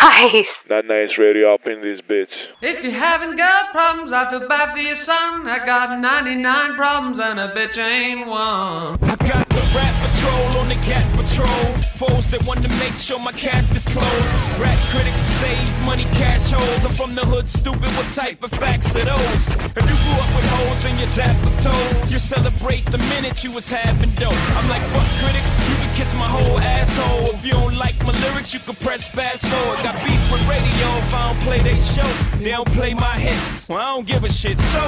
nice. That nice radio up in this bitch. If you haven't got problems, I feel bad for your son. I got 99 problems and a bitch ain't one. I got the rap patrol on the cat patrol. Foes that want to make sure my casket's closed. Rap critics that money cash holes. I'm from the hood, stupid. What type of facts are those? If you grew up with hoes in your zapper toes, you celebrate the minute you was having dope. I'm like, fuck critics, you can kiss my whole asshole. If you don't like my lyrics, you can press fast forward. Got beef with radio if I don't play they show. They don't play my hits. Well, I don't give a shit. So,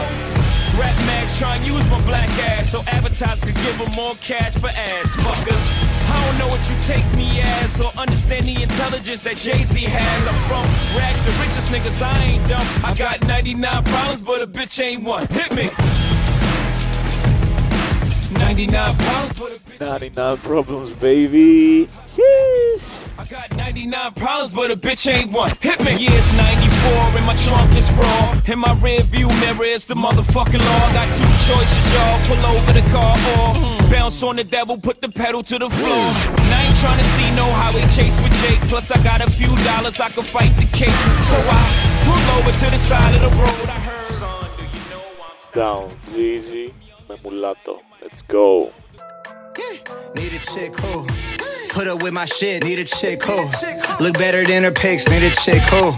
rap mags try and use my black ass so advertisers could give them more cash for ads. Fuckers. I don't know what you take me as or understand the intelligence that Jay-Z has. I'm from rags, the richest niggas, I ain't dumb. I got 99 problems, but a bitch ain't one. Hit me. 99 problems, but a bitch 99 problems, baby. I got 99 problems, but a bitch ain't one. Hit me. Yeah, it's 94 and my trunk is raw. In my rear view mirror is the motherfucking law. I got two choices, y'all. Pull over the car or bounce on the devil, put the pedal to the floor. Trying to see no highway chase with Jake. Plus, I got a few dollars I can fight the case. So I pull over to the side of the road. I heard. Son, do you know I'm down, Memulato. Let's go. Need a chick who put up with my shit. Need a chick who look better than her pics. Need a chick who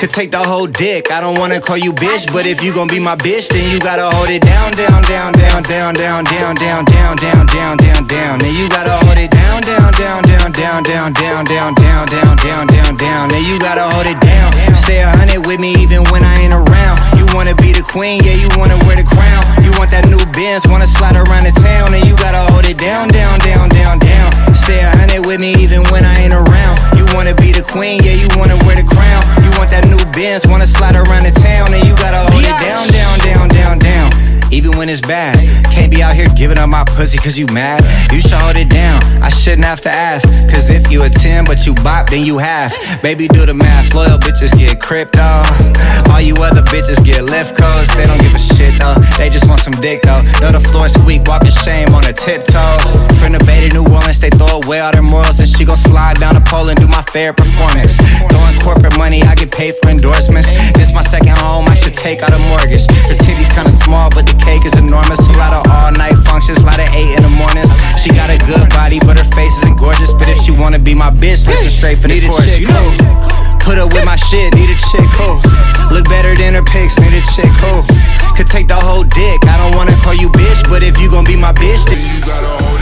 could take the whole dick. I don't wanna call you bitch, but if you gon' be my bitch, then you gotta hold it down, down, down, down, down, down, down, down, down, down, down, down, down. Then you gotta hold it down, down, down, down, down, down, down, down, down, down, down, down, down. Then you gotta hold it down. Stay a hundred with me even when I ain't around. You wanna be the queen, yeah, you wanna wear the crown. You want that new Benz, wanna slide around the town, and you gotta hold it down, down, down, down, down. Stay a hundred with me even when I ain't around. You wanna be the queen, yeah, you wanna wear the crown. You want that new Benz, wanna slide around the town, and you gotta hold it down, down, down, down, down. Even when it's bad, can't be out here giving up my pussy cause you mad. You should hold it down, I shouldn't have to ask. Cause if you a 10 but you bop, then you half. Baby, do the math, loyal bitches get crypto. All you other bitches get left codes. They don't give a shit though, they just want some dick though. Know the floor squeak, walking shame on her tiptoes. From the Bay to New Orleans, they throw away all their morals. And she gon' slide down the pole and do my fair performance. Throwing corporate money, I get paid for endorsements. This my second home, I should take out a mortgage. Her titties kinda small, but the cake is enormous. A lot of all night functions, a lot of eight in the mornings. She got a good body, but her face isn't gorgeous. But if she wanna be my bitch, listen straight from the Need a chorus. chick You know, put up with my shit, need a chick who look better than her pics, need a chick who could take the whole dick. I don't wanna call you bitch, but if you gon' be my bitch, then You gotta hold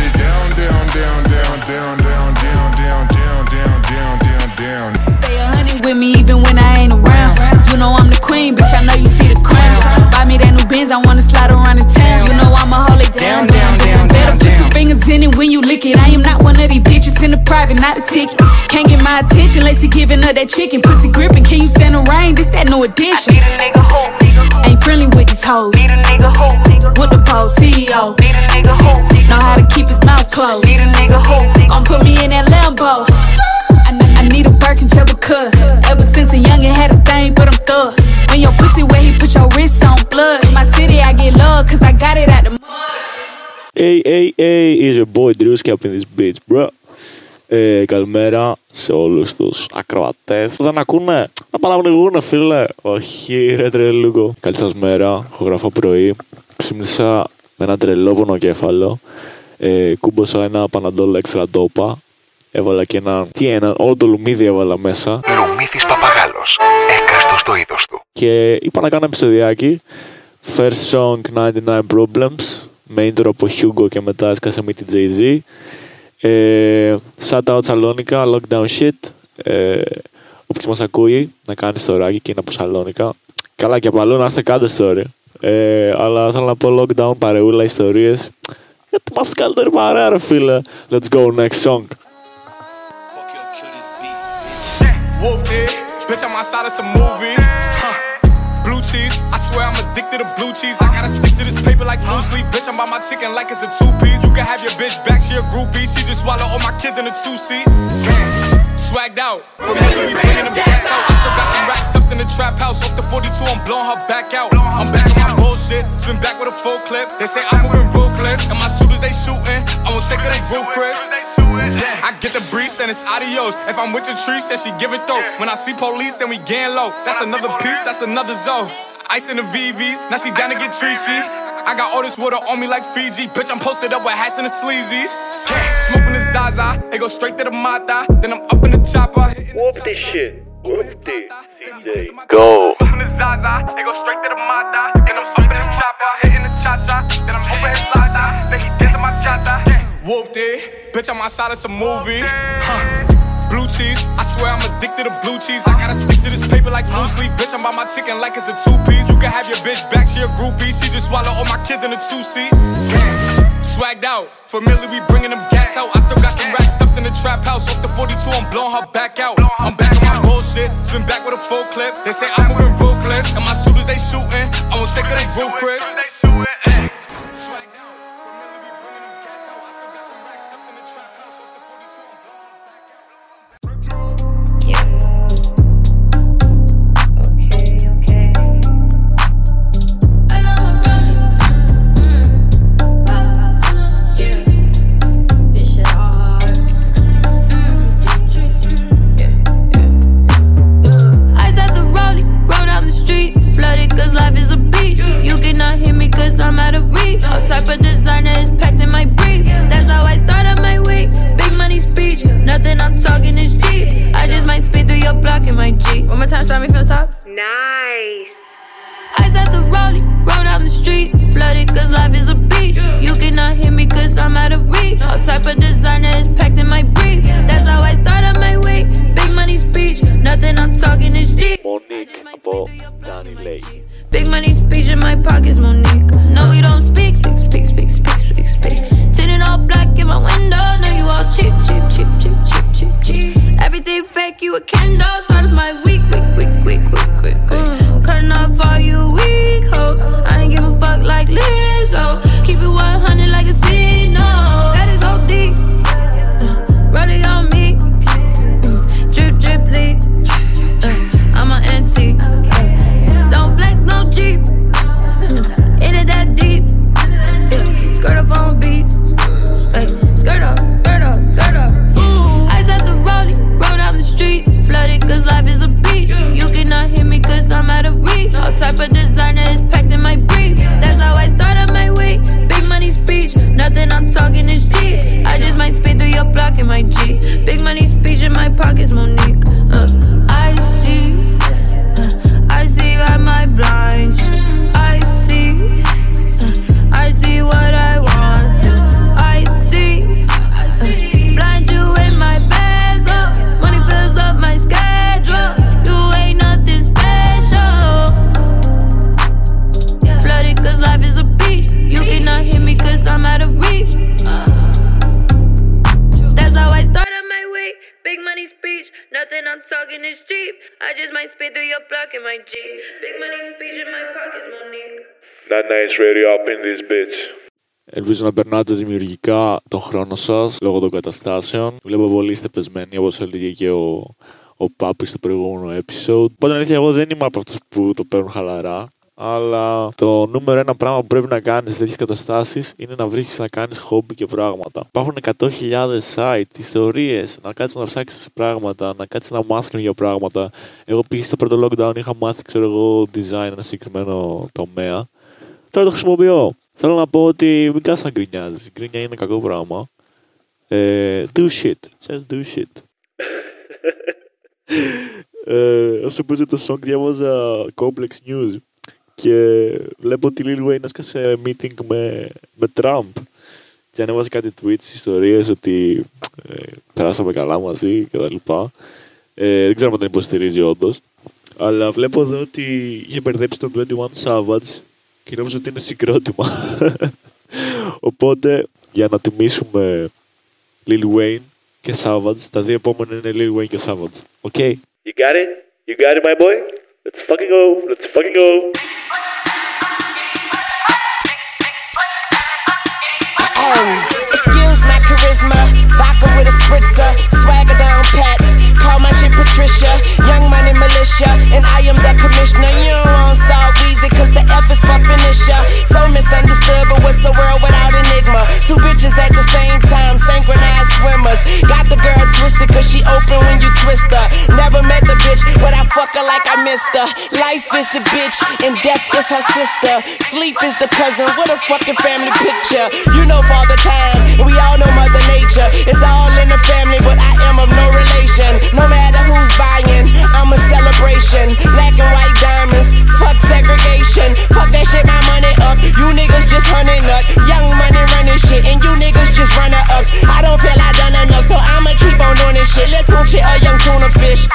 in it when you lick it. I am not one of these bitches in the private, not a ticket. Can't get my attention unless he giving her that chicken. Pussy gripping, can you stand the rain? This that no addition. Need a nigga who, Ain't friendly with these hoes. need a nigga who, With the pole, CEO. need a nigga who, Know how to keep his mouth closed. need a nigga who, Gon' put me in that Lambo. I, I need a Birkin trouble cut. Ever since a youngin' had a thing but I'm thugs. When your pussy where he put your wrist on blood. In my city, I get love, cause I got it out the mud. Hey, hey, hey, is your boy Drewski up in this bitch, bro. Ε, καλημέρα σε όλους τους ακροατές. Δεν ακούνε, να παραπνιγούνε φίλε. Όχι ρε τρελούκο. Καλή σας μέρα, γράφω πρωί. Ξύπνησα με ένα τρελό πονοκέφαλο ε, Κούμποσα ένα παναντόλ έξτρα τόπα Έβαλα και ένα, τι ένα, όλο το λουμίδι έβαλα μέσα. Νομίθης Παπαγάλος. Έκαστος στο είδος του. Και είπα να κάνω επεισοδιάκι. First song 99 Problems Με intro από Hugo και μετά έσκασε με την Jay-Z. Ε, Shout out Σαλόνικα, lockdown shit. Ε, Όποιος μας ακούει να κάνει στοράκι και είναι από Σαλόνικα. Καλά και από αλλού να είστε κάντε story. Ε, Αλλά θέλω να πω lockdown, παρεούλα, ιστορίες. Γιατί είμαστε καλύτερη παρέα ρε φίλε. Let's go next song. Whooped it. Bitch, I'm outside of some movie. Cheese, I swear I'm addicted to blue cheese. I gotta stick to this paper like blue sleep. Bitch, I'm by my chicken like it's a two piece. You can have your bitch back, she a groupie. She just swallow all my kids in a two seat. Swagged out. From here, we bringing them gas out. I still got some racks stuffed in the trap house. Off the 42, I'm blowing her back out. I'm back on my bullshit. Spin back with a full clip. They say I'm moving ruthless. And my shooters, they shooting. I won't take it, they roof, Chris. I get the breeze, then it's adios. If I'm with your trees, then she give it though. When I see police, then we gang low. That's another piece, that's another zone. Ice in the VVs, now she down to get treachy. I got all this water on me like Fiji. Bitch, I'm posted up with hats and the sleazies. Smoking the Zaza, it go straight to the Mata. Then I'm up in the chopper. Whoop this shit. Whoop this, CJ. Go. Smoking the Zaza, it go straight to the Mata. Then I'm up in the chopper, hitting the cha-cha. Then I'm over his Zaza, then he dancing my cha-cha. Whooped it, bitch, I'm outside of some movie. Blue cheese, I swear I'm addicted to blue cheese. I gotta stick to this paper like blue sleep. Bitch, I'm by my chicken like it's a two piece. You can have your bitch back, she a groupie. She just swallow all my kids in a two seat. Swagged out, familiar, we bringing them gas out. I still got some racks stuffed in the trap house. Off the 42, I'm blowing her back out. I'm back on my bullshit, spin back with a full clip. They say I'm moving ruthless, and my shooters they shooting. I won't take of they roof, Chris. Monique από Danny Lake. Big money speech in my pockets, Monique. No, we don't speak, speak, speak, speak, speak, speak, speak. Tinted all black in my window. No, you all cheap, cheap, cheap, cheap, cheap, cheap, cheap. Everything fake, you a Kendall. Started my week, week, week, week, week, In this bitch. Ελπίζω να περνάτε δημιουργικά τον χρόνο σας λόγω των καταστάσεων. Βλέπω πολύ είστε πεσμένοι, όπως έλεγε και ο, ο Πάπης στο προηγούμενο episode. Οπότε, αλήθεια, εγώ δεν είμαι από αυτούς που το παίρνουν χαλαρά. Αλλά το νούμερο ένα πράγμα που πρέπει να κάνεις σε τέτοιες καταστάσεις είναι να βρει να κάνεις χόμπι και πράγματα. Υπάρχουν 100.000 site, ιστορίες, να κάτσεις να ψάξεις πράγματα, να κάτσεις να μάθεις καινούργια πράγματα. Εγώ πήγα στο πρώτο lockdown, είχα μάθει, ξέρω εγώ, design ένα συγκεκριμένο τομέα. Τώρα το χρησιμοποιώ. Θέλω να πω ότι μην κάτσει να γκρινιάζεις. Η γκρινιά είναι κακό πράγμα. Ε, do shit. Just do shit. ε, όσο παίζει το song διάβαζα Complex News και βλέπω ότι η Lil Wayne έσκασε meeting με, με Trump και ανέβασε κάτι tweets, ιστορίες ότι ε, περάσαμε καλά μαζί και τα λοιπά. Ε, δεν ξέρω αν τον υποστηρίζει όντως. Αλλά βλέπω εδώ ότι είχε μπερδέψει τον 21 Savage και νόμιζα ότι είναι συγκρότημα. Οπότε, για να τιμήσουμε Lil Wayne και Savage, τα δύο επόμενα είναι Lil Wayne και Savage. Okay? You got it? You got it, my boy? Let's fucking go. Let's fucking go. Oh, excuse my charisma. Vodka with a spritzer. Life is the bitch, and death is her sister. Sleep is the cousin. What a fucking family picture. You know Father Time, and we all know Mother Nature. It's all in the family, but I am of no relation. No matter who's buying, I'm a celebration. Black and white diamonds, fuck segregation. Fuck that shit, my money up. You niggas just hunting up. Young money running shit, and you niggas just runner ups. I don't feel I done enough, so I'ma keep on doing this shit. Let's tune shit a young tuna fish.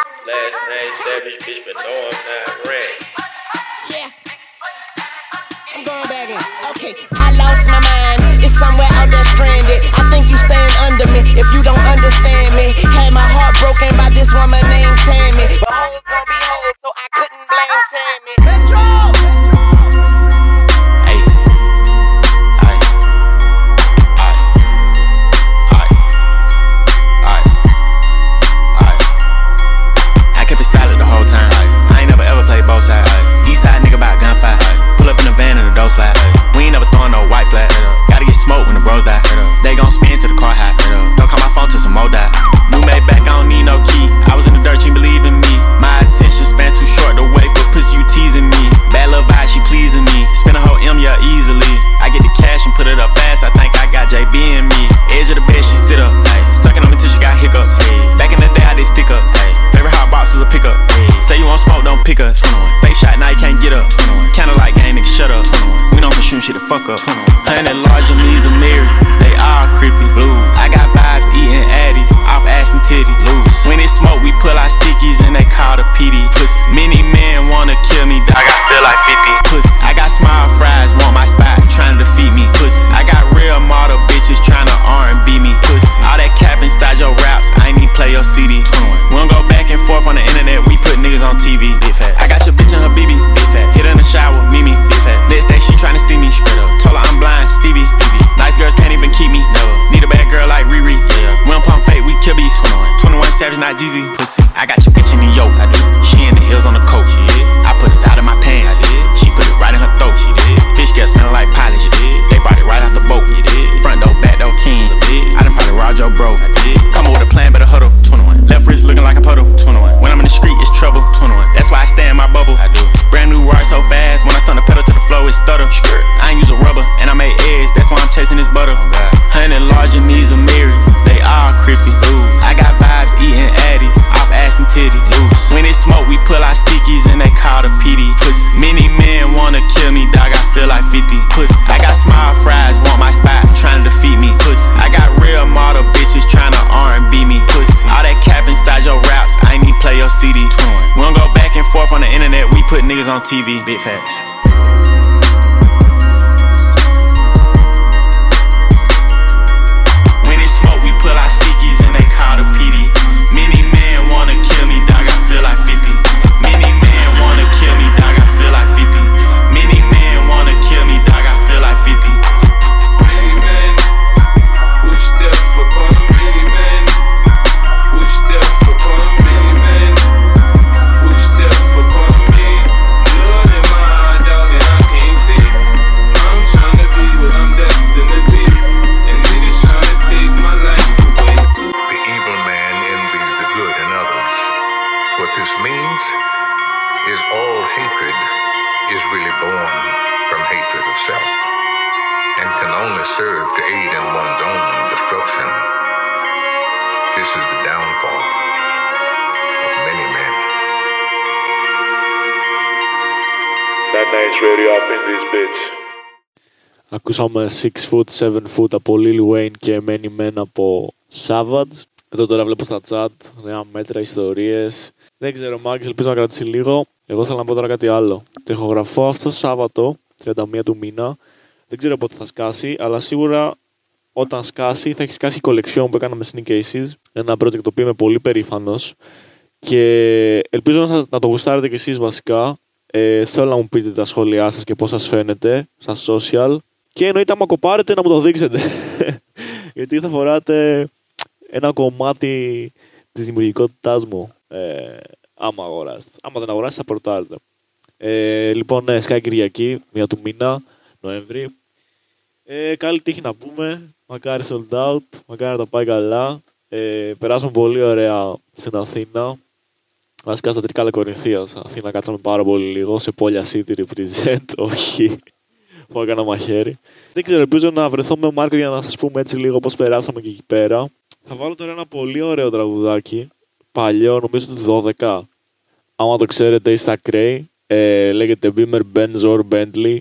on TV. Big facts. bitch. Ακούσαμε 6 foot, 7 foot από Lil Wayne και Many Men από Savage. Εδώ τώρα βλέπω στα chat νέα μέτρα, ιστορίες. Δεν ξέρω, Μάγκη, ελπίζω να κρατήσει λίγο. Εγώ θέλω να πω τώρα κάτι άλλο. Τεχογραφώ αυτό Σάββατο, 31 του μήνα. Δεν ξέρω πότε θα σκάσει, αλλά σίγουρα όταν σκάσει θα έχει σκάσει η κολεξιόν που έκανα με Sneak Aces. Ένα project το οποίο είμαι πολύ περήφανος. Και ελπίζω να, να το γουστάρετε κι εσείς βασικά. Ε, θέλω να μου πείτε τα σχόλιά σας και πώς σας φαίνεται στα social. Και εννοείται άμα κοπάρετε να μου το δείξετε. Γιατί θα φοράτε ένα κομμάτι της δημιουργικότητάς μου ε, άμα αγοράσετε. Άμα δεν αγοράσετε θα ε, λοιπόν, ναι, Κυριακή, μία του μήνα, Νοέμβρη. Ε, καλή τύχη να πούμε. Μακάρι sold out, μακάρι να τα πάει καλά. Ε, πολύ ωραία στην Αθήνα. Βασικά στα τρικάλα Κορινθίας. Αθήνα κάτσαμε πάρα πολύ λίγο σε πόλια City represent. Όχι. Που έκανα μαχαίρι. Δεν ξέρω, ελπίζω να βρεθώ με ο Μάρκο για να σας πούμε έτσι λίγο πώς περάσαμε και εκεί πέρα. Θα βάλω τώρα ένα πολύ ωραίο τραγουδάκι. Παλιό, νομίζω του 12. Άμα το ξέρετε, είστε ακραίοι. Ε, λέγεται Beamer Benz or Bentley.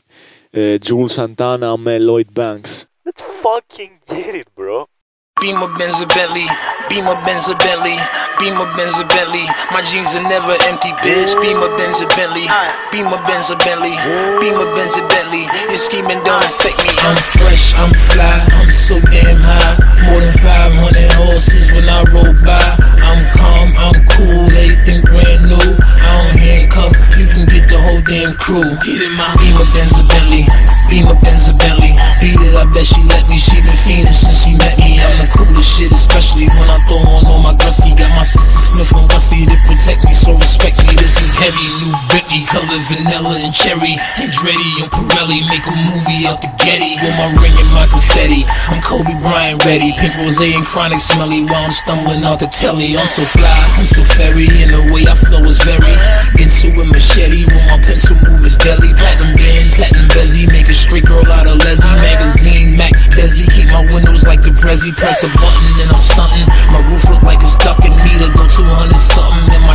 Ε, Jules Santana με Lloyd Banks. Let's fucking get it, bro. Beamer Benz a Bentley, Beamer Benz a Bentley, Beamer Benz a Bentley. My jeans are never empty, bitch. Beamer Benz a Bentley, Beamer Benz a Bentley, Beamer Benz a Bentley. Your scheming don't affect me. I'm fresh, I'm fly, I'm so damn high. More than 500 horses when I roll by. I'm calm, I'm cool, everything brand new. I don't handcuff, you can get the whole damn crew. Get in my Beamer Benz a Bentley, Beamer Benz a Bentley. Beat it, I bet she let me. She been fiending since she met me. I'm the coolest shit, especially when I throw on all my Gretzky. Got my sister Smith and Wessie to protect me, so respect me. This is heavy, new Bentley, color vanilla and cherry. Andretti and Pirelli make a movie out the Getty with my ring and my confetti. I'm Kobe Bryant ready, pink rose and chronic smelly while I'm stumbling out the telly. I'm so fly, I'm so fairy, and the way I flow is very into a machete. When my pencil move is deadly, platinum band, platinum bezzy, make a straight girl out of Leslie magazine. Mac Desi, keep my windows like the Prezi. Press a button and I'm stunting. My roof look like it's ducking me to go 200 something. And my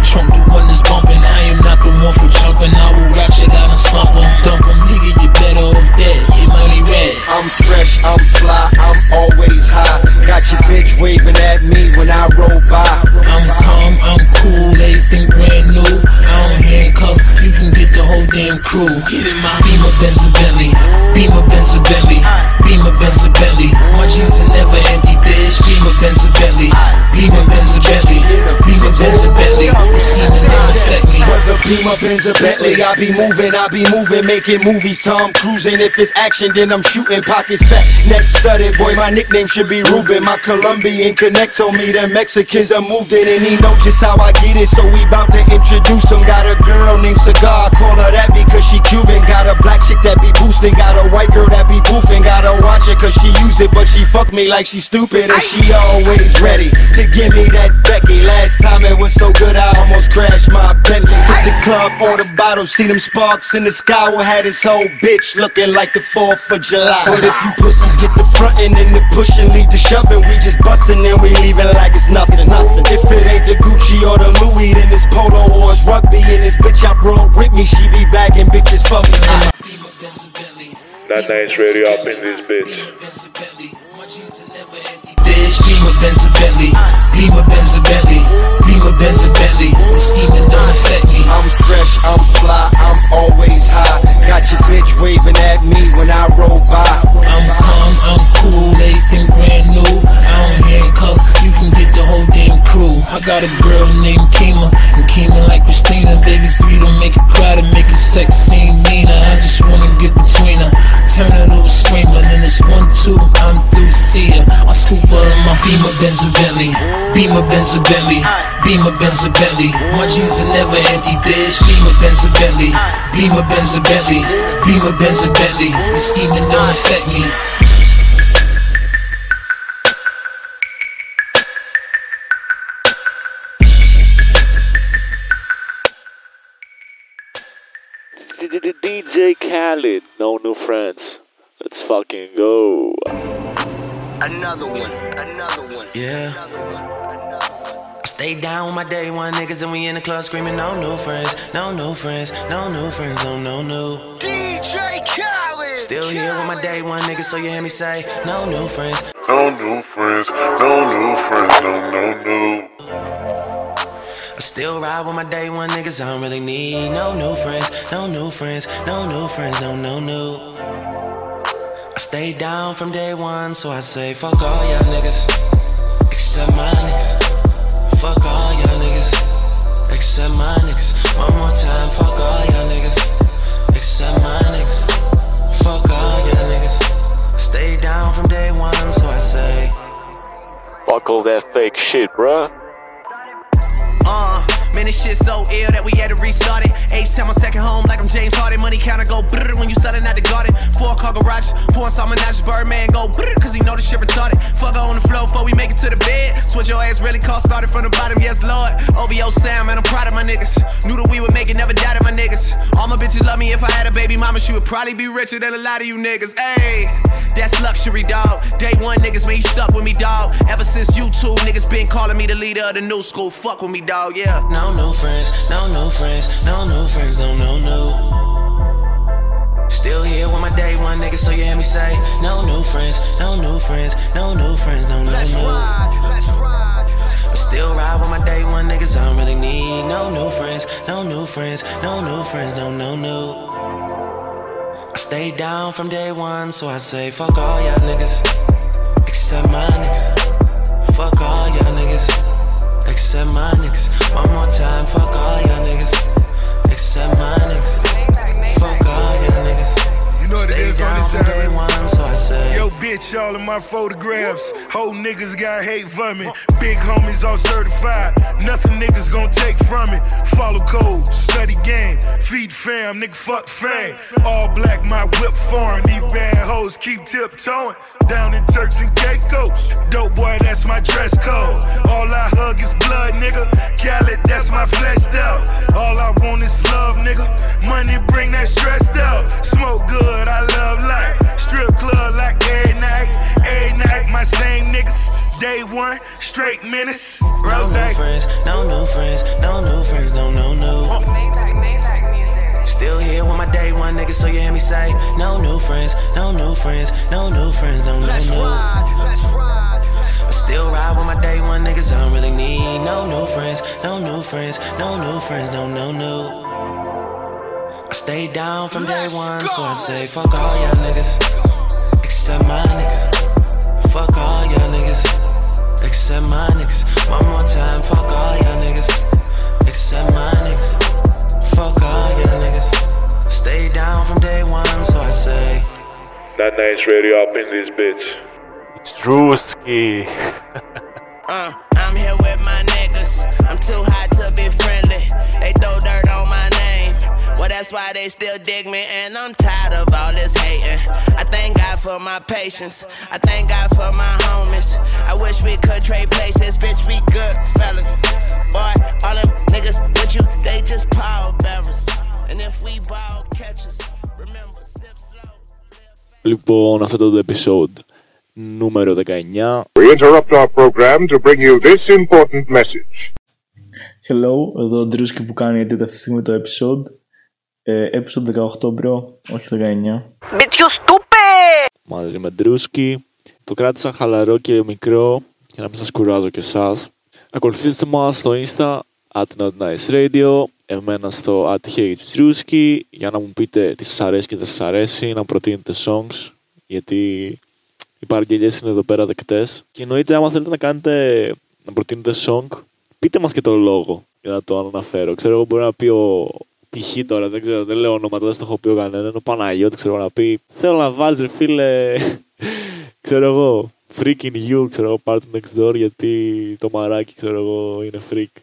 Benz, or Bentley, I be moving, I be moving, making movies. Tom cruising. If it's action, then I'm shooting. Pockets fat, neck studded. Boy, my nickname should be Ruben. My Colombian connect told me that Mexicans are moved in, and he know just how I get it. So we bout to introduce him. Got a girl named Cigar, call her that because she Cuban. Got a black chick that be boosting, got a white girl that be boofing. Gotta watch it cause she use it, but she fuck me like she stupid, and she always ready to give me that Becky. Hit the club, bottles, see them sparks in the sky. We had this whole bitch looking like the 4th of July. But if you pussies get the frontin' and the pushing, lead the shoving, we just bustin' and we leaving like it's nothing. nothing. If it ain't the Gucci or the Louis, then it's polo or it's rugby. And this bitch I brought with me, she be bagging bitches for me. That night's radio up in this bitch. Bitch, Beamer Benz a Bentley, Beamer Benz a Bentley, Beamer Benz a Bentley. The scheming fresh, I'm fly, I'm always high. Got your bitch waving at me when I roll by. I'm calm, I'm cool, everything brand new. I don't handcuff, whole damn crew. I got a girl named Kima, and Kima like Christina. Baby, for you to make it cry, to make it sex seem meaner. I just wanna get between her, turn her to a screamer. Then it's one, two, I'm through, see her. I scoop her in my Beamer Benz a Bentley, Beamer Benz a Bentley, Beamer Benz a Bentley. My jeans are never empty, bitch. Beamer Benz a Bentley, Beamer Benz a Bentley, Beamer Benz a Bentley. The scheming don't affect me. DJ Khaled, no new friends. Let's fucking go. Another one, another one. Yeah. I stay down with my day one niggas and we in the club screaming, no new friends, no new friends, no new friends, no, no new. DJ Khaled. Still here with my day one niggas, so you hear me say, no new friends. No new friends, no new friends, no, no, no. Still ride with my day one niggas, I don't really need no new friends, no new friends, no new friends, no, no, new. I stay down from day one, so I say, fuck all y'all niggas, except my niggas. Fuck all y'all niggas, except my niggas. One more time, fuck all y'all niggas, except my niggas. Fuck all y'all niggas. Stay down from day one, so I say. Fuck all that fake shit, bruh. Man, this shit so ill that we had to restart it. H time on second home, like I'm James Harden. Money counter go brrr when you selling out the garden. Four car garage, pouring some menage, Birdman go brrr, cause he know the shit retarded. Fuck on the floor before we make it to the bed. Switch your ass really cost, started from the bottom, yes, Lord. OVO Sam, man, I'm proud of my niggas. Knew that we would make it, never doubted my niggas. All my bitches love me if I had a baby mama, she would probably be richer than a lot of you niggas. Ayy, that's luxury, dog. Day one niggas, man, you stuck with me, dog. Ever since you two niggas been calling me the leader of the new school. Fuck with me, dog, yeah. No new friends, no new friends, no new friends, no, no, no. Still here with my day one niggas, so you hear me say, no new friends, no new friends, no new friends, no, no, Let's ride, let's ride. I still ride with my day one niggas, I don't really need no new friends, no new friends, no new friends, no, no, no. I stayed down from day one, so I say, fuck all y'all niggas, except my niggas. Fuck all y'all niggas, except my niggas. One more time, fuck all y'all niggas, except my niggas. Fuck what it is on this side. one, so I say. Yo, bitch, all in my photographs. Whole niggas got hate for me. Big homies all certified. Nothing niggas gon' take from it. Follow code, study game, feed fam, nigga fuck fame. All black, my whip foreign. These bad hoes keep tiptoeing. Down in Turks and Caicos. Dope boy, that's my dress code. All I hug is blood, nigga. Khaled, that's my fleshed out. All I want is love, nigga. Money bring that stressed out. Smoke good, I love life. Strip club like every night. Every night, my same niggas. Day one, straight menace. No Rose. new friends, no new friends, no new friends, no, no, no. Still here with my day one niggas, so you hear me say, no new friends, no new friends, no new friends, no, no, Let's no. ride, let's ride. I still ride with my day one niggas, I don't really need no new friends, no new friends, no new friends, no, no, no. I stayed down from day one, so I say, fuck all y'all niggas, except my niggas. Fuck all y'all niggas, except my niggas. One more time, fuck all y'all niggas, except my niggas. Fuck all y'all niggas. Stay down from day one, so I say. That nice radio up in this bitch. It's Drewskii. Uh, I'm here with my niggas. I'm too hot to be friendly. They throw dirt on my name. Well, that's why they still dig me, and I'm tired of all this hating. I thank God for my patience. I thank God for my homies. I wish we could trade places, bitch. We good fellas. Boy, all them niggas with you, they just power bearers. And if we ball catchers, remember, sip slow. Λοιπόν, αυτό το episode νούμερο 19. We interrupt our program to bring you this important message. Hello, εδώ ο Ντρούσκι που κάνει edit αυτή τη στιγμή το episode. Ε, episode 18 bro, όχι 19. Bitch, you stupid! μαζί με Ντρούσκι. Το κράτησα χαλαρό και μικρό για να μην σας κουράζω και εσάς. Ακολουθήστε μας στο Insta at Not Nice Radio, εμένα στο at HDrewski για να μου πείτε τι σας αρέσει και δεν σας αρέσει, να προτείνετε songs γιατί οι παραγγελίες είναι εδώ πέρα δεκτές. Και εννοείται άμα θέλετε να κάνετε, να προτείνετε song, πείτε μας και το λόγο για να το αναφέρω. Ξέρω εγώ μπορεί να πει ο π.χ. τώρα, δεν ξέρω, δεν λέω ονόματα, δεν στο έχω πει ο κανέναν, ο Παναγιώτης ξέρω εγώ, να πει θέλω να βάλεις ρε φίλε, ξέρω εγώ, freaking you, ξέρω εγώ, part next door γιατί το μαράκι ξέρω εγώ είναι freak.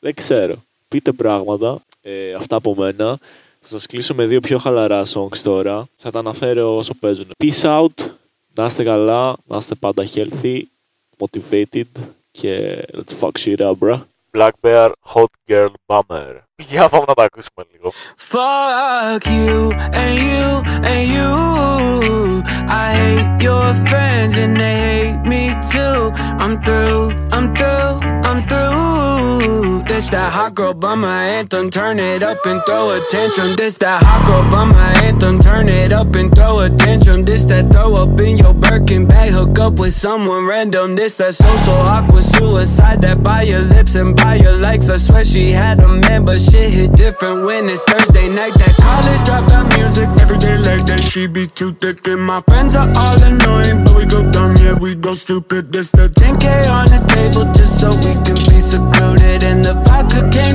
Δεν ξέρω. Πείτε πράγματα, ε, αυτά από μένα. Θα σας κλείσω με δύο πιο χαλαρά songs τώρα. Θα τα αναφέρω όσο παίζουν. Peace out, να είστε καλά, να είστε πάντα healthy, motivated και let's fuck shit up, bro. Black Bear, Hot Girl Bummer. Fuck you and you and you. I hate your friends and they hate me too. I'm through, I'm through, I'm through. This that hot girl bummer anthem Turn it up and throw a tantrum. This that hot girl bummer anthem Turn it up and throw a tantrum. This that throw up in your Birkin bag Hook up with someone random. This that social awkward suicide That by your lips and by your likes. I swear she had a man but she hit different when it's Thursday night. That college dropout music every day like that. She be too thick, and my friends are all annoying, but we go dumb, yeah, we go stupid. This the 10k on the table just so we can be secluded, and the vodka came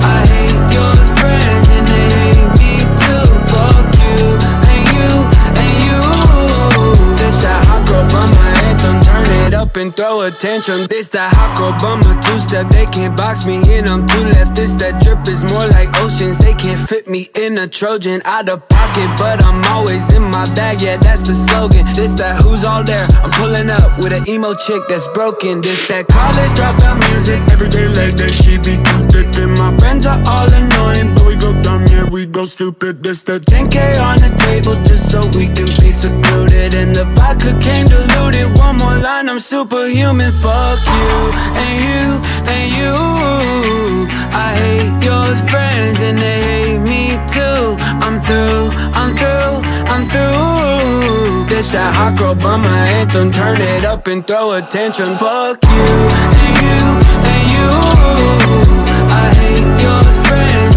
Up and throw attention. This that hot bummer two step. They can't box me in. I'm too left. This that drip is more like oceans. They can't fit me in a Trojan. Out of pocket, but I'm always in my bag. Yeah, that's the slogan. This that who's all there. I'm pulling up with an emo chick that's broken. This that college dropout music. Every day like that, she be too thick. And my friends are all annoying, but we go dumb. We go stupid. This the 10k on the table just so we can be secluded. And the vodka came diluted. One more line, I'm superhuman. Fuck you and you and you. I hate your friends and they hate me too. I'm through, I'm through, I'm through. This that hot girl bummer anthem. Turn it up and throw attention. Fuck you and you and you. I hate your friends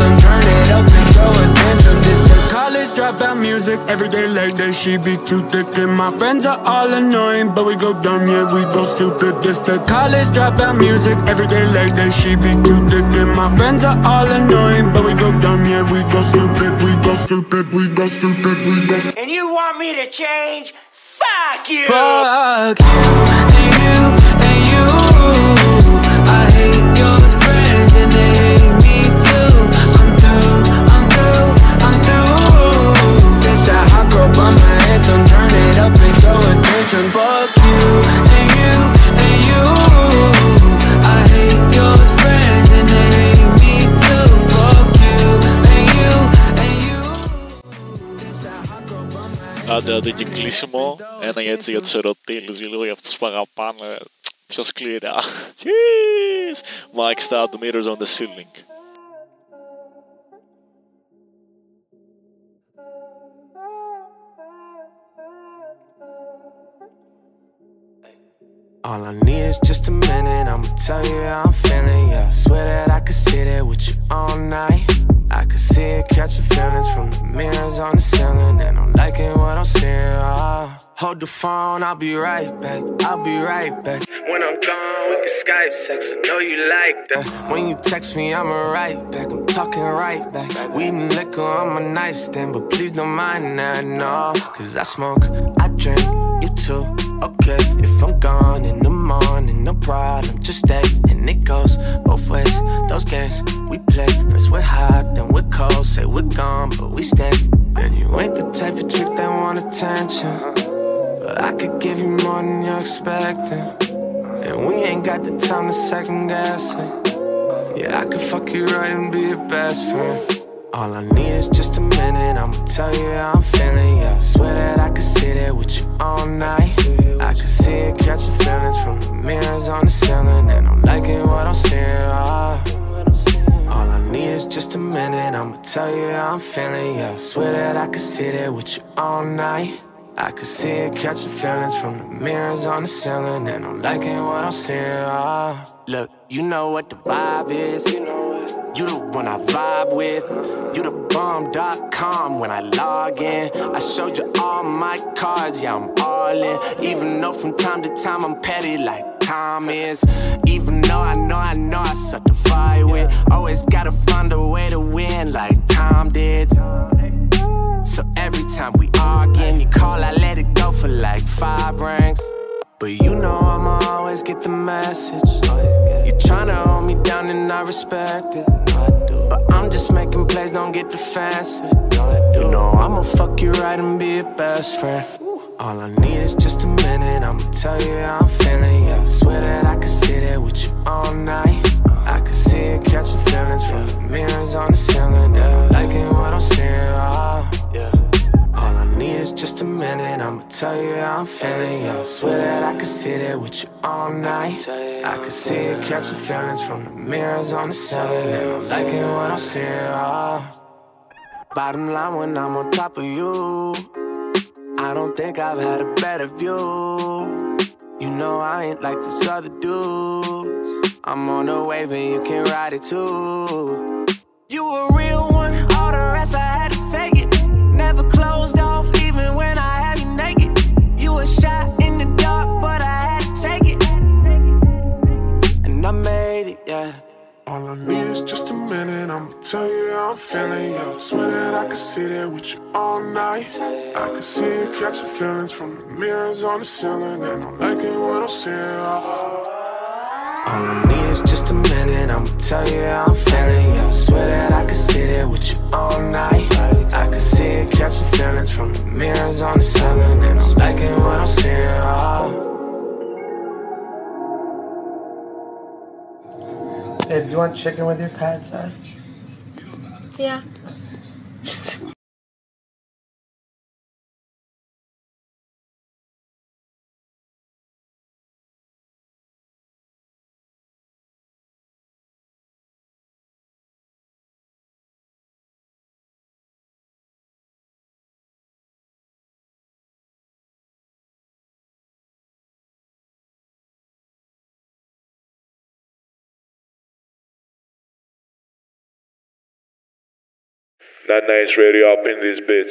anthem. Turn it up and throw attention. This the college dropout music. Every day like that, she be too thick. And my friends are all annoying, but we go dumb, yeah, we go stupid. This the college dropout music. Every day like that, she be too thick. And my friends are all annoying, but we go dumb, yeah, we go stupid, we go stupid, we go stupid, we go. And you want me to change? Fuck you! Fuck you and you and you. I Άντε, άντε και κλείσιμο. Ένα για έτσι για τους ερωτήλους, λίγο για αυτούς που αγαπάνε πιο σκληρά. Jeez. Maxed out meters on the ceiling. All I need is just a minute, I'ma tell you how I'm feeling, yeah. Swear that I could sit there with you all night. See it catching feelings from the mirrors on the ceiling, and I'm liking what I'm seeing. Ah, hold the phone, I'll be right back. I'll be right back. When I'm gone, we can Skype sex. I know you like that. When you text me, I'm right back. I'm talking right back. Weed and liquor on my nightstand, but please don't mind that, no. Cause I smoke, I drink, too. Okay, if I'm gone in the morning, no problem, just stay. And it goes both ways. Those games we play, first we're hot, then we're cold. Say we're gone, but we stay. And you ain't the type of chick that want attention. But I could give you more than you're expecting. And we ain't got the time to second guess it. Yeah, I could fuck you right and be your best friend. All I need is just a minute, I'ma tell you how I'm feeling, yeah. Swear that I could sit there with you all night. I could see it catching feelings from the mirrors on the ceiling, and I'm liking what I'm seeing. Ah. All I need is just a minute, I'ma tell you how I'm feeling, yeah. Swear that I could sit there with you all night. I could see it catching feelings from the mirrors on the ceiling, and I'm liking what I'm seeing. Ah. Look, you know what the vibe is. You the one I vibe with. You the bomb.com when I log in. I showed you all my cards, yeah, I'm all in. Even though from time to time I'm petty like Tom is. Even though I know, I know I suck to fight with. Always gotta find a way to win like Tom did. So every time we argue, you call, I let it go for like five rings. But you know I'ma always get the message. You're tryna hold me down and I respect it. But I'm just making plays, don't get defensive. You know I'ma fuck you right and be your best friend. All I need is just a minute, I'ma tell you how I'm feeling. Yeah, swear that I could sit there with you all night. I could see it catching feelings from the mirrors on the ceiling. Yeah, liking what I'm seeing. Ah, yeah. I need is just a minute, I'ma tell you how I'm feeling. Yeah, swear that I could sit there with you all night. I could see it catching feelings from the mirrors on the ceiling. Yeah, I'm liking what I'm seeing. Ah. Bottom line when I'm on top of you. I don't think I've had a better view. You know I ain't like this other dudes. I'm on a wave and you can ride it too. You a real one, All I need is just a minute, I'ma tell you how I'm feeling. Yeah, I swear that I could sit there with you all night. I can see you catching feelings from the mirrors on the ceiling, and I'm liking what I'm seeing. All I need is just a minute, I'ma tell you how I'm feeling. Yeah, swear that I could sit there with you all night. I can see you catching feelings from the mirrors on the ceiling, and I'm liking what I'm seeing. Hey, do you want chicken with your pad thai? Yeah. That nice radio up in this bitch.